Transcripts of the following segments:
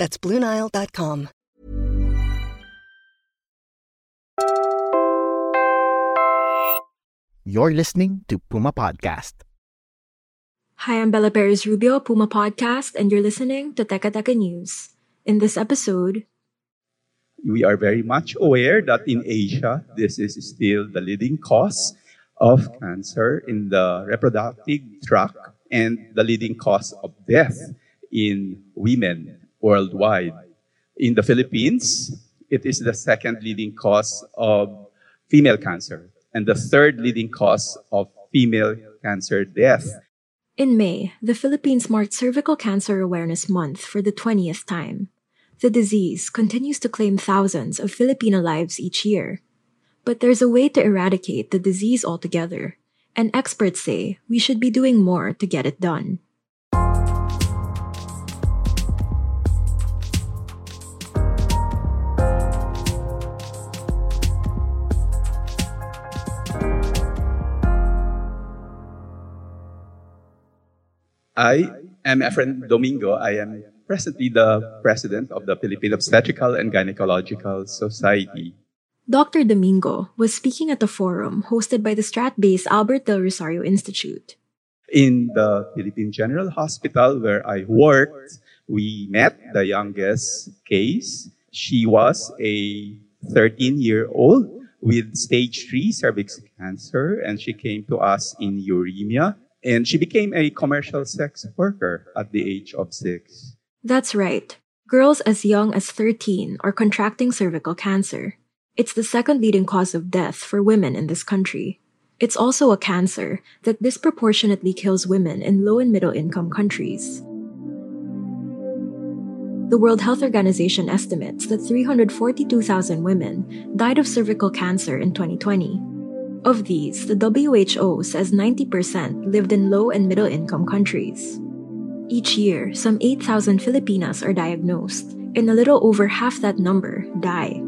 That's BlueNile.com. You're listening to Puma Podcast. Hi, I'm Bella Perez Rubio, Puma Podcast, and you're listening to Teka Teka News. In this episode, we are very much aware that in Asia, this is still the leading cause of cancer in the reproductive tract and the leading cause of death in women worldwide. In the Philippines, it is the second leading cause of female cancer and the third leading cause of female cancer death. In May, the Philippines marked Cervical Cancer Awareness Month for the 20th time. The disease continues to claim thousands of Filipino lives each year. But there's a way to eradicate the disease altogether, and experts say we should be doing more to get it done. I am Efren Domingo. I am presently the president of the Philippine Obstetrical and Gynecological Society. Dr. Domingo was speaking at a forum hosted by the Stratbase Albert Del Rosario Institute. In the Philippine General Hospital where I worked, we met the youngest case. She was a 13-year-old with stage 3 cervix cancer and she came to us in uremia and she became a commercial sex worker at the age of six. That's right. Girls as young as 13 are contracting cervical cancer. It's the second leading cause of death for women in this country. It's also a cancer that disproportionately kills women in low and middle income countries. The World Health Organization estimates that 342,000 women died of cervical cancer in 2020. Of these, the WHO says 90% lived in low and middle income countries. Each year, some 8,000 Filipinas are diagnosed, and a little over half that number die.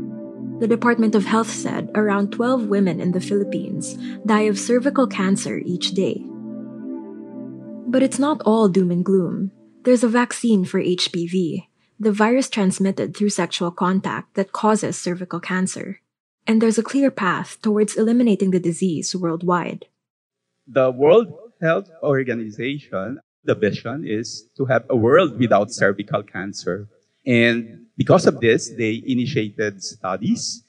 The Department of Health said around 12 women in the Philippines die of cervical cancer each day. But it's not all doom and gloom. There's a vaccine for HPV, the virus transmitted through sexual contact that causes cervical cancer and there's a clear path towards eliminating the disease worldwide. The World Health Organization, the vision is to have a world without cervical cancer. And because of this, they initiated studies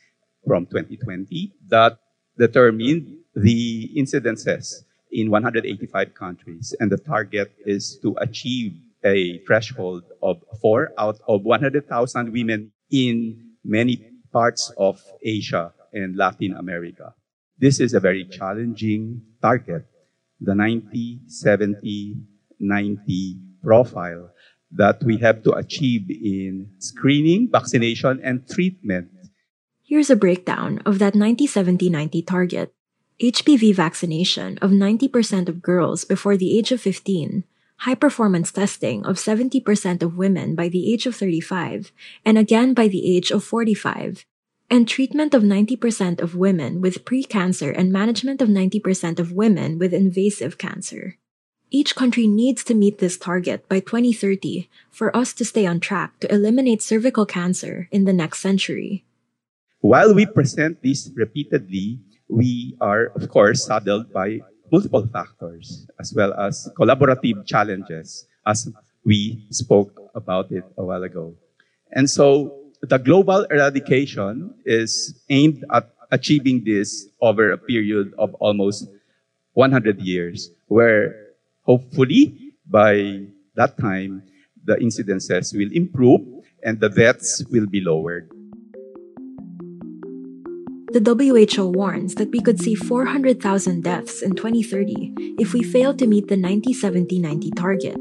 from 2020 that determined the incidences in 185 countries. And the target is to achieve a threshold of four out of 100,000 women in many parts of Asia and Latin America. This is a very challenging target, the 90, 70, 90 profile that we have to achieve in screening, vaccination, and treatment. Here's a breakdown of that 90 70 90 target. HPV vaccination of 90% of girls before the age of 15 high performance testing of 70% of women by the age of 35 and again by the age of 45, and treatment of 90% of women with precancer and management of 90% of women with invasive cancer. Each country needs to meet this target by 2030 for us to stay on track to eliminate cervical cancer in the next century. While we present this repeatedly, we are, of course, saddled by multiple factors as well as collaborative challenges, as we spoke about it a while ago. And so the global eradication is aimed at achieving this over a period of almost 100 years, where hopefully by that time, the incidences will improve and the deaths will be lowered. The WHO warns that we could see 400,000 deaths in 2030 if we fail to meet the 90 70 90 target.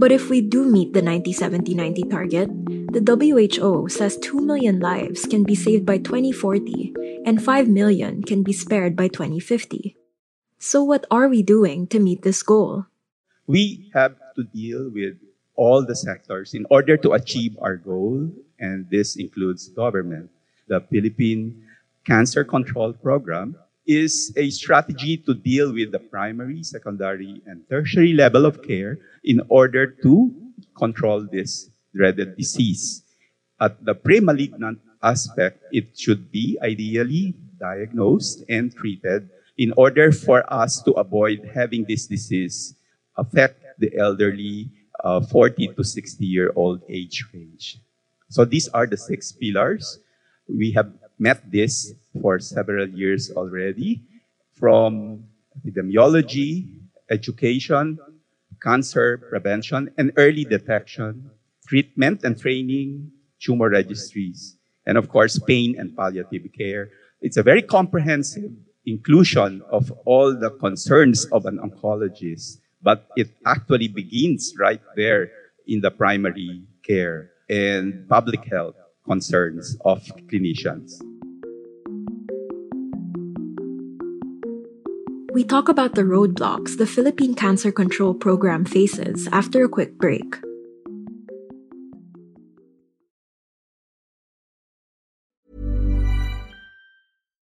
But if we do meet the 90 70 90 target, the WHO says 2 million lives can be saved by 2040 and 5 million can be spared by 2050. So, what are we doing to meet this goal? We have to deal with all the sectors in order to achieve our goal, and this includes government. The Philippine Cancer Control Program is a strategy to deal with the primary, secondary, and tertiary level of care in order to control this dreaded disease. At the pre-malignant aspect, it should be ideally diagnosed and treated in order for us to avoid having this disease affect the elderly uh, 40 to 60 year old age range. So these are the six pillars. We have met this for several years already from epidemiology, education, cancer prevention, and early detection, treatment and training, tumor registries, and of course, pain and palliative care. It's a very comprehensive inclusion of all the concerns of an oncologist, but it actually begins right there in the primary care and public health concerns of clinicians. We talk about the roadblocks the Philippine Cancer Control Program faces after a quick break.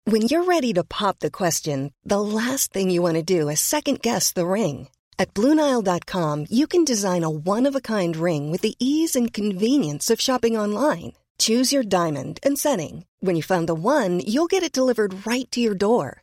When you're ready to pop the question, the last thing you want to do is second guess the ring. At Bluenile.com, you can design a one of a kind ring with the ease and convenience of shopping online. Choose your diamond and setting. When you find the one, you'll get it delivered right to your door.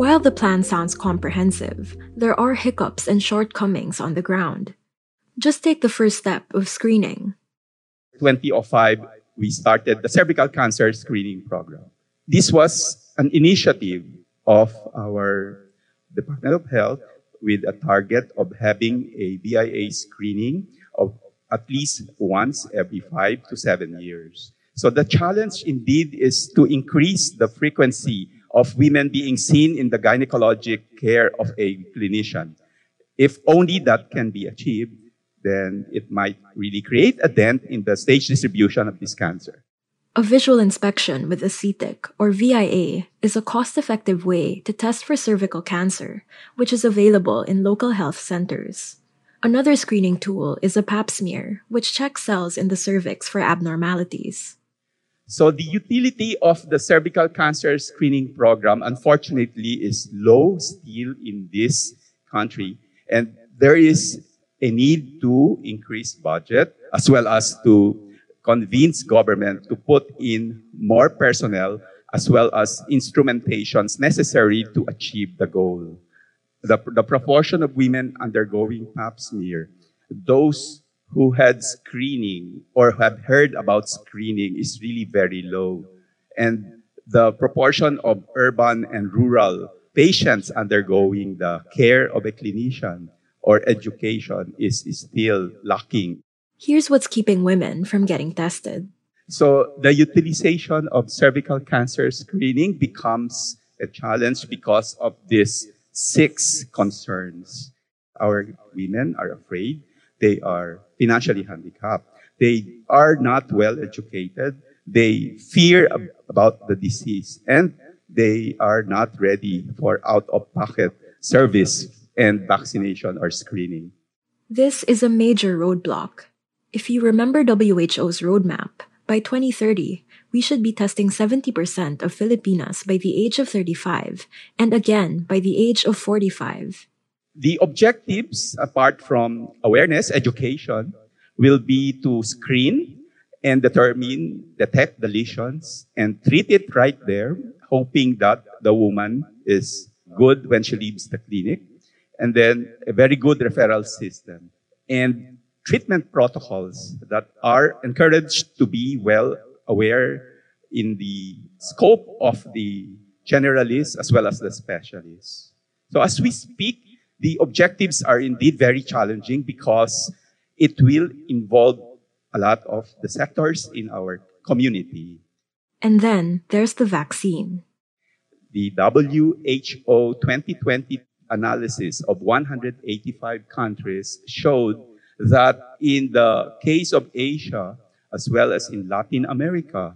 While the plan sounds comprehensive, there are hiccups and shortcomings on the ground. Just take the first step of screening. 2005, we started the cervical cancer screening program. This was an initiative of our Department of Health with a target of having a VIA screening of at least once every five to seven years. So the challenge indeed is to increase the frequency of women being seen in the gynecologic care of a clinician. If only that can be achieved, then it might really create a dent in the stage distribution of this cancer. A visual inspection with acetic, or VIA, is a cost effective way to test for cervical cancer, which is available in local health centers. Another screening tool is a pap smear, which checks cells in the cervix for abnormalities. So the utility of the cervical cancer screening program, unfortunately, is low still in this country. And there is a need to increase budget as well as to convince government to put in more personnel as well as instrumentations necessary to achieve the goal. The, the proportion of women undergoing pap smear, those who had screening or have heard about screening is really very low. And the proportion of urban and rural patients undergoing the care of a clinician or education is, is still lacking. Here's what's keeping women from getting tested. So the utilization of cervical cancer screening becomes a challenge because of these six concerns. Our women are afraid they are financially handicapped. They are not well educated. They fear ab- about the disease and they are not ready for out of pocket service and vaccination or screening. This is a major roadblock. If you remember WHO's roadmap, by 2030, we should be testing 70% of Filipinas by the age of 35 and again by the age of 45. The objectives, apart from awareness, education, will be to screen and determine, detect the lesions and treat it right there, hoping that the woman is good when she leaves the clinic. And then a very good referral system and treatment protocols that are encouraged to be well aware in the scope of the generalists as well as the specialists. So as we speak, the objectives are indeed very challenging because it will involve a lot of the sectors in our community. And then there's the vaccine. The WHO 2020 analysis of 185 countries showed that in the case of Asia, as well as in Latin America,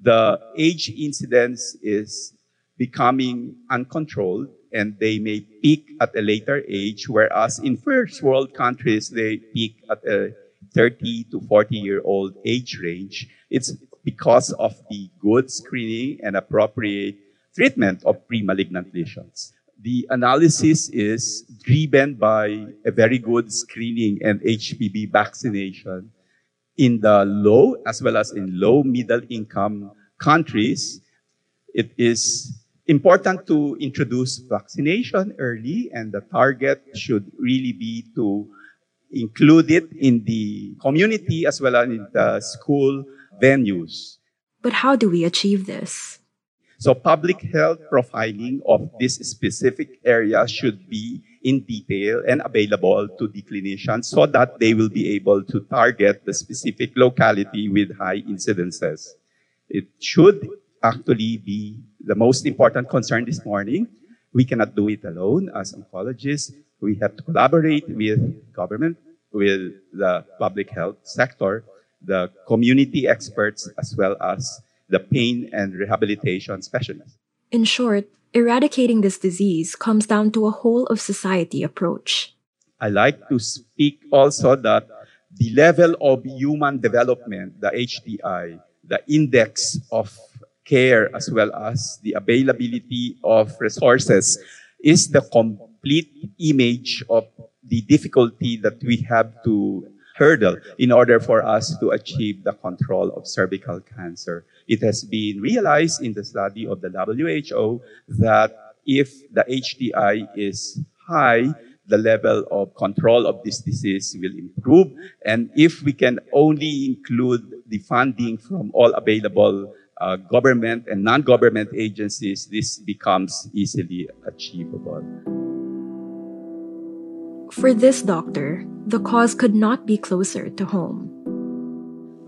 the age incidence is becoming uncontrolled and they may peak at a later age, whereas in first world countries, they peak at a 30 to 40 year old age range. It's because of the good screening and appropriate treatment of pre-malignant lesions. The analysis is driven by a very good screening and HPV vaccination in the low as well as in low middle income countries. It is important to introduce vaccination early and the target should really be to include it in the community as well as in the school venues. But how do we achieve this? So public health profiling of this specific area should be in detail and available to the clinicians so that they will be able to target the specific locality with high incidences. It should actually be the most important concern this morning. We cannot do it alone as oncologists. We have to collaborate with government, with the public health sector, the community experts, as well as the pain and rehabilitation specialists. In short, eradicating this disease comes down to a whole of society approach. I like to speak also that the level of human development, the HDI, the index of care, as well as the availability of resources, is the complete image of the difficulty that we have to hurdle in order for us to achieve the control of cervical cancer. It has been realized in the study of the WHO that if the HDI is high, the level of control of this disease will improve. And if we can only include the funding from all available uh, government and non-government agencies, this becomes easily achievable. For this doctor, the cause could not be closer to home.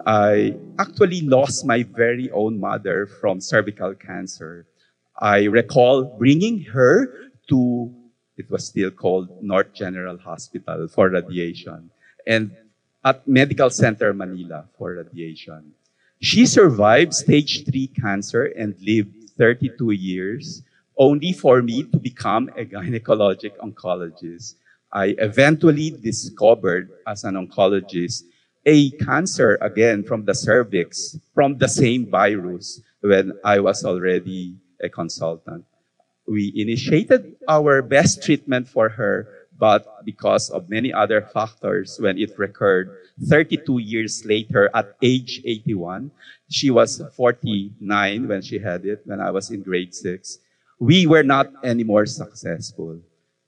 I actually lost my very own mother from cervical cancer. I recall bringing her to, it was still called North General Hospital for radiation, and at Medical Center Manila for radiation. She survived stage 3 cancer and lived 32 years, only for me to become a gynecologic oncologist. I eventually discovered as an oncologist a cancer again from the cervix, from the same virus when I was already a consultant. We initiated our best treatment for her, but because of many other factors, when it recurred 32 years later at age 81, she was 49 when she had it, when I was in grade six. We were not any more successful.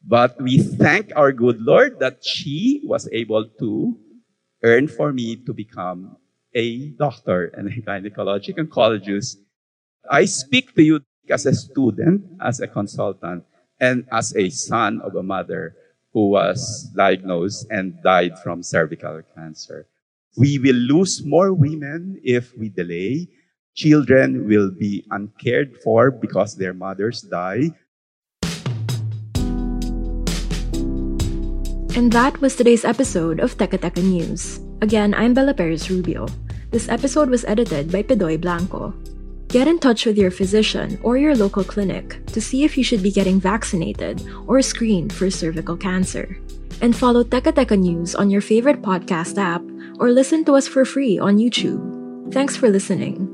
But we thank our good Lord that she was able to earn for me to become a doctor and a gynecologic oncologist. I speak to you as a student, as a consultant, and as a son of a mother who was diagnosed and died from cervical cancer. We will lose more women if we delay. Children will be uncared for because their mothers die. And that was today's episode of Teka Teka News. Again, I'm Bella Perez Rubio. This episode was edited by Pedoy Blanco. Get in touch with your physician or your local clinic to see if you should be getting vaccinated or screened for cervical cancer. And follow Teka Teka News on your favorite podcast app or listen to us for free on YouTube. Thanks for listening.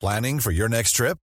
Planning for your next trip?